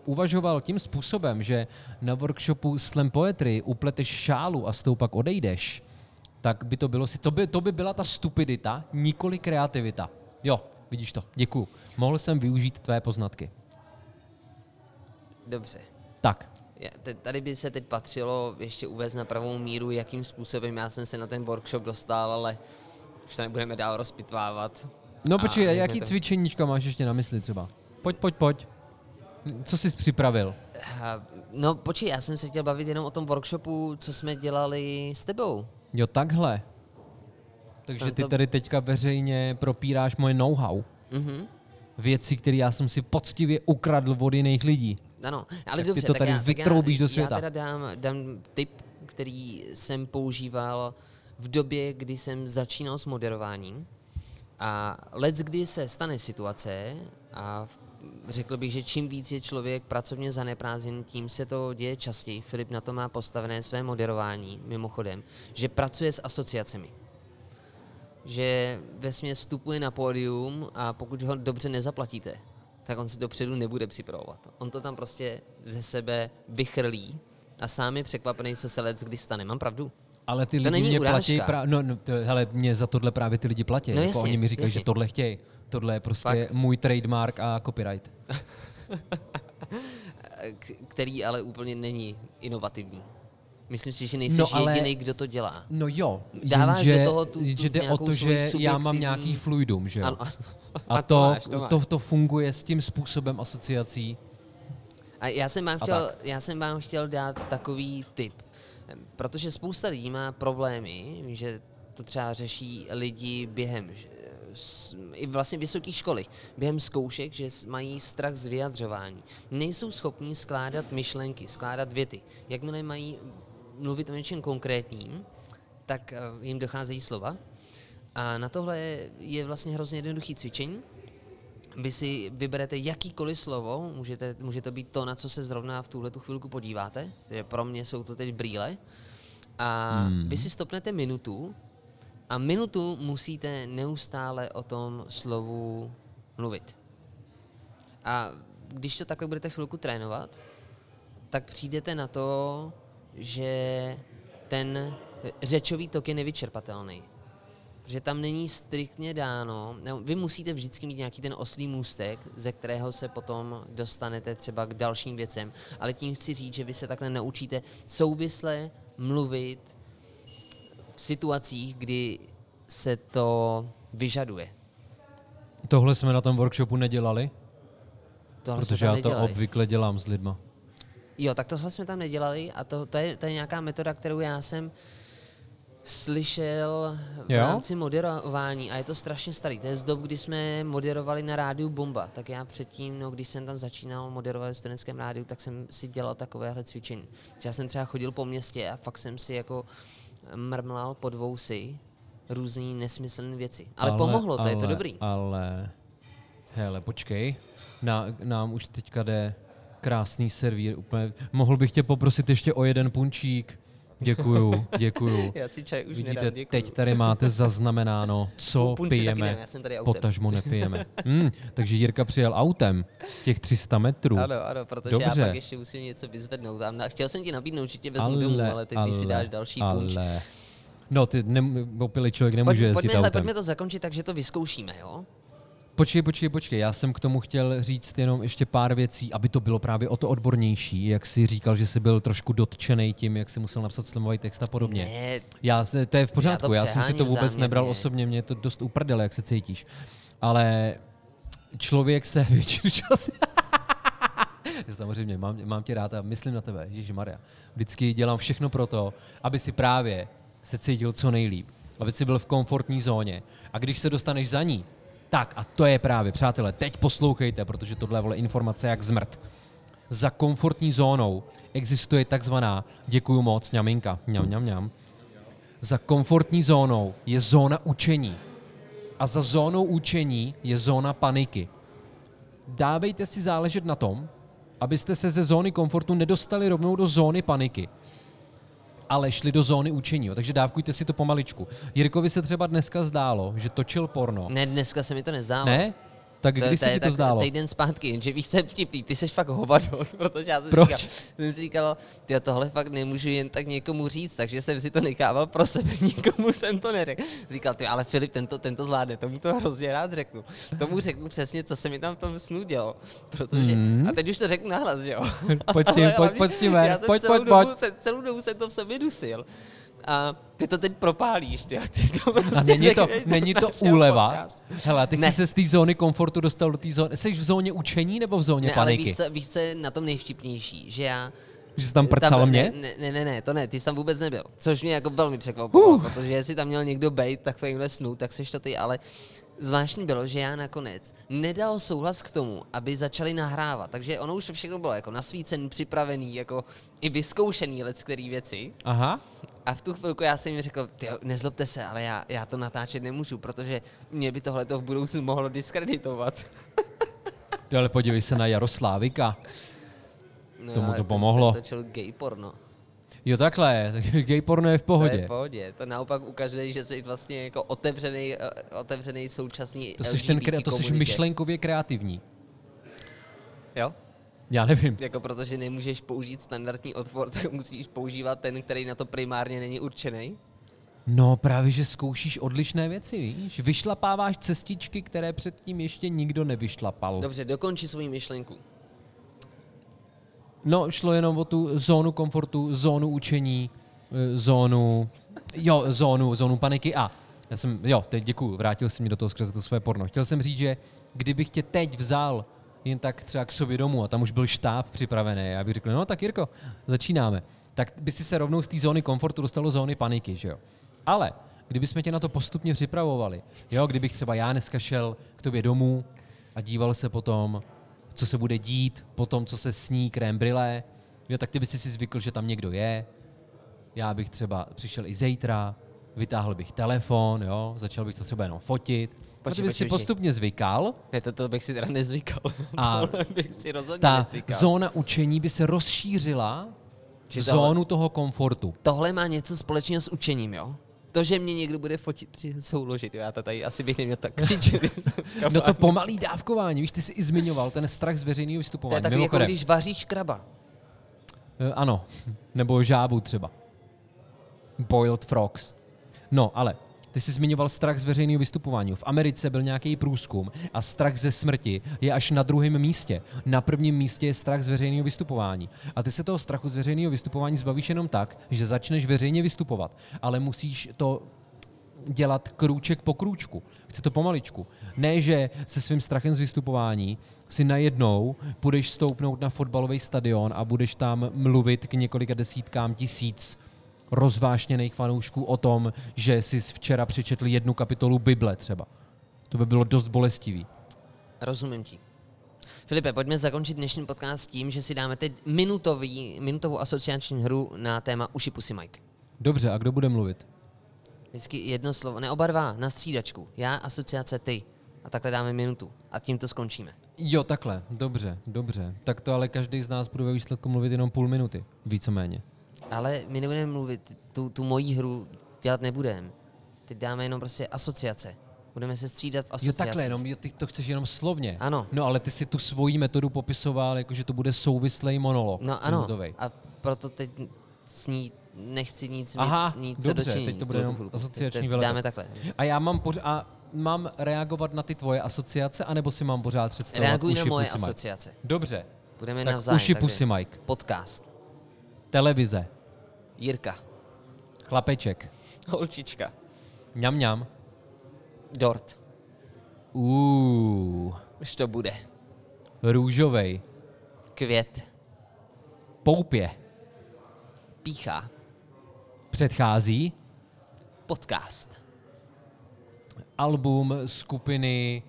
uvažoval tím způsobem, že na workshopu slam poetry upleteš šálu a s tou pak odejdeš, tak by to bylo si, to by, to by byla ta stupidita, nikoli kreativita. Jo, vidíš to, děkuju. Mohl jsem využít tvé poznatky. Dobře. Tak, Tady by se teď patřilo ještě uvést na pravou míru, jakým způsobem já jsem se na ten workshop dostal, ale už se nebudeme dál rozpitvávat. No počkej, jak jaký to- cvičeníčka máš ještě na mysli třeba? Pojď, pojď, pojď. Co jsi připravil? No počkej, já jsem se chtěl bavit jenom o tom workshopu, co jsme dělali s tebou. Jo, takhle. Takže No ty tady teďka veřejně propíráš moje know-how. Mhm. Věci, které já jsem si poctivě ukradl od jiných lidí. Ano, ale Tak ty dobře, to tak tady já, vytroubíš já, do světa. Já teda dám, dám tip, který jsem používal v době, kdy jsem začínal s moderováním. A let, kdy se stane situace a řekl bych, že čím víc je člověk pracovně zaneprázdněn, tím se to děje častěji. Filip na to má postavené své moderování, mimochodem, že pracuje s asociacemi. Že ve vstupuje na pódium a pokud ho dobře nezaplatíte, tak on si dopředu nebude připravovat. On to tam prostě ze sebe vychrlí a sám je překvapený, co se let kdy stane. Mám pravdu? Ale ty To lidi mě urážka. platí právě, no, no to, hele, mě za tohle právě ty lidi platí. No jako jasně, oni mi říkají, jasně. že tohle chtějí. Tohle je prostě Fakt. můj trademark a copyright. *laughs* který ale úplně není inovativní. Myslím si, že nejsi No, ale- jediný, kdo to dělá. No jo, Dáváš jenže, do toho tu- tu že jde o to, že já mám nějaký fluidum, že jo? Ano, ano. A *laughs* to to, máš, to máš. to, to funguje s tím způsobem asociací. A já jsem vám chtěl, já jsem vám chtěl dát takový tip, protože spousta lidí má problémy, že to třeba řeší lidi během i vlastně vysoké školy, během zkoušek, že mají strach z vyjadřování. Nejsou schopní skládat myšlenky, skládat věty. Jakmile mají mluvit o něčem konkrétním, tak eh, jim docházejí slova. A na tohle je vlastně hrozně jednoduchý cvičení, vy si vyberete jakýkoliv slovo, můžete, může to být to, na co se zrovna v tuhle tu chvilku podíváte, takže pro mě jsou to teď brýle, a vy si stopnete minutu a minutu musíte neustále o tom slovu mluvit. A když to takhle budete chvilku trénovat, tak přijdete na to, že ten řečový tok je nevyčerpatelný že tam není striktně dáno, no, vy musíte vždycky mít nějaký ten oslý můstek, ze kterého se potom dostanete třeba k dalším věcem, ale tím chci říct, že vy se takhle naučíte souvisle mluvit v situacích, kdy se to vyžaduje. Tohle jsme na tom workshopu nedělali, Tohle protože já to nedělali. obvykle dělám s lidma. Jo, tak tohle jsme tam nedělali a to, to, je, to je nějaká metoda, kterou já jsem slyšel v Jo? rámci moderování a je to strašně starý. To je z dob, kdy jsme moderovali na rádiu Bomba. Tak já předtím, no, když jsem tam začínal moderovat v studentském rádiu, tak jsem si dělal takovéhle cvičení. Já jsem třeba chodil po městě a fakt jsem si jako mrmlal pod vousy různý nesmyslné věci. Ale, ale pomohlo, to je to ale, dobrý. Ale, hele, počkej, Na, nám už teďka jde krásný servír, úplně. Mohl bych tě poprosit ještě o jeden punčík? Děkuju, *laughs* děkuju. Já si čaj už Vidíte, nedám, děkuju. teď tady máte zaznamenáno, co Punci pijeme, dám, já jsem tady autem. potažmo nepijeme. Hmm, takže Jirka přijel autem těch 300 metrů. Ano, ano, protože Dobře. já pak ještě musím něco vyzvednout. Chtěl jsem ti nabídnout, že tě vezmu ale, domů, ale teď, když si dáš další ale. punč. No, ty ne, opilý člověk nemůže Pojď, jezdit pojďme, autem. pojďme to zakončit tak, že to vyzkoušíme, jo? Počkej, počkej, počkej. Já jsem k tomu chtěl říct jenom ještě pár věcí, aby to bylo právě o to odbornější, jak jsi říkal, že jsi byl trošku dotčený tím, jak jsi musel napsat slimový text a podobně. Ne, Já, to je v pořádku, já, jsem si to vůbec záměrně. nebral osobně, mě to dost uprdele, jak se cítíš. Ale člověk se *laughs* většinu času... *laughs* Samozřejmě, mám, mám tě rád a myslím na tebe, Ježíš Maria. Vždycky dělám všechno pro to, aby si právě se cítil co nejlíp, aby si byl v komfortní zóně. A když se dostaneš za ní, tak a to je právě, přátelé, teď poslouchejte, protože tohle vole informace jak zmrt. Za komfortní zónou existuje takzvaná, děkuju moc, ňaminka, ňam, ňam, ňam. Za komfortní zónou je zóna učení. A za zónou učení je zóna paniky. Dávejte si záležet na tom, abyste se ze zóny komfortu nedostali rovnou do zóny paniky, ale šli do zóny učení. jo. Takže dávkujte si to pomaličku. Jirkovi se třeba dneska zdálo, že točil porno. ne, dneska se mi to nezdálo. Ne? Tak kdy se je ti to zdálo? týden zpátky, jenže víš, co je vtipný, ty jsi fakt hovado, *laughs* protože já jsem Proč? říkal, jsem si říkal, ty tohle fakt nemůžu jen tak někomu říct, takže jsem si to nechával pro sebe, *laughs* nikomu jsem to neřekl. Říkal, ty ale Filip, tento, tento zvládne, tomu to hrozně rád řeknu. Tomu řeknu přesně, co se mi tam v tom snu dělo, protože, Mhm. a teď už to řeknu nahlas, že jo. Pojď s tím, *laughs* pojď, pojď s tím já ven, jsem pojď, celou pojď. Se, celou dobu jsem to v sobě dusil. A ty to teď propálíš, ty, ty to prostě A není to, řekneš není to úleva? podcastu. Hele, teď Ne. jsi se z té zóny komfortu dostal do té zóny. Jsi v zóně učení nebo v zóně Ne, ale paniky? víš co, víš, co je na tom nejvtipnější, že já... Že jsi tam prcal mě? Ne, ne, ne, ne, to ne, ty jsi tam vůbec nebyl. Což mě jako velmi překvapilo, Uh. protože jestli tam měl někdo bejt takovýmhle snu, tak seš to ty, ale zvláštní bylo, že já nakonec nedal souhlas k tomu, aby začali nahrávat. Takže ono už všechno bylo jako nasvícený, připravený, jako i vyzkoušený let který věci. Aha. A v tu chvilku já jsem jim řekl, ty nezlobte se, ale já, já to natáčet nemůžu, protože mě by tohle v budoucnu mohlo diskreditovat. Ty ale podívej se na Jaroslávika. No, Tomu to pomohlo. Ten točil gay porno. Jo takhle, tak *laughs* gay porno je v To je pohodě. v pohodě. To naopak ukazuje, že jsi vlastně jako otevřený, eh, otevřený současný To jsi, ten, to jsi myšlenkově kreativní. Jo? Já nevím. Jako protože nemůžeš použít standardní otvor, *laughs* tak musíš používat ten, který na to primárně není určený. No právě, že zkoušíš odlišné věci, víš? Vyšlapáváš cestičky, které předtím ještě nikdo nevyšlapal. Dobře, dokonči svou myšlenku. No, šlo jenom o tu zónu komfortu, zónu učení, eh, zónu, jo, zónu, zónu paniky a já jsem, jo, teď děkuju, vrátil jsi mi do toho skrze to své porno. Chtěl jsem říct, že kdybych tě teď vzal jen tak třeba k sobě domů a tam už byl štáb připravený, já bych řekl, no tak Jirko, začínáme, tak by si se rovnou z té zóny komfortu dostal do zóny paniky, že jo. Ale kdybychom tě na to postupně připravovali, jo, kdybych třeba já dneska šel k tobě domů a díval se potom, co se bude dít, potom, co se sní krém brýle, jo, tak ty bys si zvykl, že tam někdo je, já bych třeba přišel i zítra, vytáhl bych telefon, jo, začal bych to třeba jenom fotit, Počkej, protože bys si počkej, postupně zvykal, Ne, to, to bych si teda nezvykal. *laughs* A *laughs* bych si rozhodně ta nezvykal. zóna učení by se rozšířila Že tohle- zónu toho komfortu. Tohle má něco společného s učením, jo? To, že mě někdo bude fotit při souložit, jo, já to tady asi bych neměl tak křičet. *laughs* No to pomalý dávkování, víš, ty jsi i zmiňoval ten strach z veřejného to je vystupování. takový, jako když vaříš kraba. Eh, Ano, nebo žábu třeba. Boiled frogs. No, ale ty jsi zmiňoval strach z veřejného vystupování. V Americe byl nějaký průzkum a strach ze smrti je až na druhém místě. Na prvním místě je strach z veřejného vystupování. A ty se toho strachu z veřejného vystupování zbavíš jenom tak, že začneš veřejně vystupovat, ale musíš to dělat krůček po krůčku. Chce to pomaličku. Ne, že se svým strachem z vystupování si najednou půjdeš stoupnout na fotbalový stadion a budeš tam mluvit k několika desítkám tisíc rozvášněných fanoušků o tom, že jsi včera přečetl jednu kapitolu Bible třeba. To by bylo dost bolestivý. Rozumím ti. Filipe, pojďme zakončit dnešní podcast tím, že si dáme teď minutový, minutovou asociační hru na téma Uši Pusy Mike. Dobře, a kdo bude mluvit? Vždycky jedno slovo, ne oba dva, na střídačku. Já, asociace, ty. A takhle dáme minutu. A tím to skončíme. Jo, takhle. Dobře, dobře. Tak to ale každý z nás bude ve výsledku mluvit jenom půl minuty. Víceméně. Ale my nebudeme mluvit, tu, tu moji hru dělat nebudeme. Teď dáme jenom prostě asociace. Budeme se střídat v Jo, asociaci. takhle, jenom, jo, ty to chceš jenom slovně. Ano. No, ale ty si tu svoji metodu popisoval, jako že to bude souvislej monolog. No ano. minutovej. A proto teď s ní nechci nic, Aha, mít, nic dobře, co dočinění. teď to bude jenom asociační Teď veletrh. Dáme takhle. A já mám pořád, a mám reagovat na ty tvoje asociace, anebo si mám pořád představovat Reaguj na moje Pussy Mike? asociace. Dobře, Budeme tak navzájem. uši Pussy Mike. Podcast. Televize, Jirka. chlapeček, *laughs* Holčička. ňam ňam, Dort. uuu, Už to bude. růžovej, Květ. poupě, Píchá. předchází, Podcast. album skupiny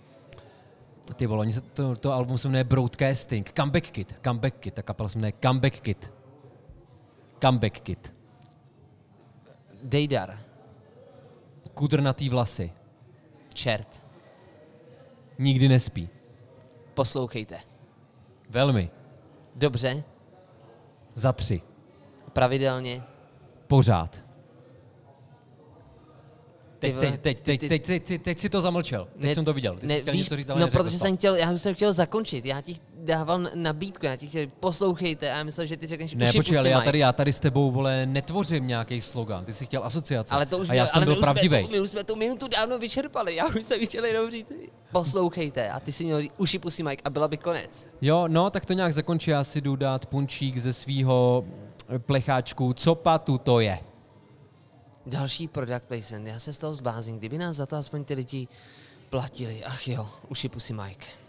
ty vole, oni se, to, to album se jmenuje Broadcasting, Comeback Kid, Comeback Kid, ta kapela se jmenuje Comeback Kid. Comeback Kid. Dejdar. Kudrnatý vlasy, Čert. nikdy nespí. Poslouchejte. Velmi. Dobře. Za tři. Pravidelně. Pořád. Teď, teď, teď, teď, teď, teď, teď, teď si to zamlčel. Teď Ne- jsem to viděl. Ty ne, víš, něco říct, no, protože to. jsem chtěl, já jsem chtěl zakončit. Já ti dával nabídku, já ti chtěl, poslouchejte. A já myslel, že ty řekneš Ne, počkej, ale já tady, já tady s tebou, vole, netvořím nějaký slogan. Ty jsi chtěl asociace. Ale to už a já jsem byl pravdivý. My už jsme tu minutu dávno vyčerpali. Já už jsem chtěl jenom říct, poslouchejte. A ty si měl říct uši pusy Mike a byla by konec. Jo, no, tak to nějak zakončí. Já si jdu dát punčík ze svého plecháčku. Co patu to je? Další product placement, já se z toho zblázím, kdyby nás za to aspoň ty lidi platili. Ach jo, už je pusy Mike.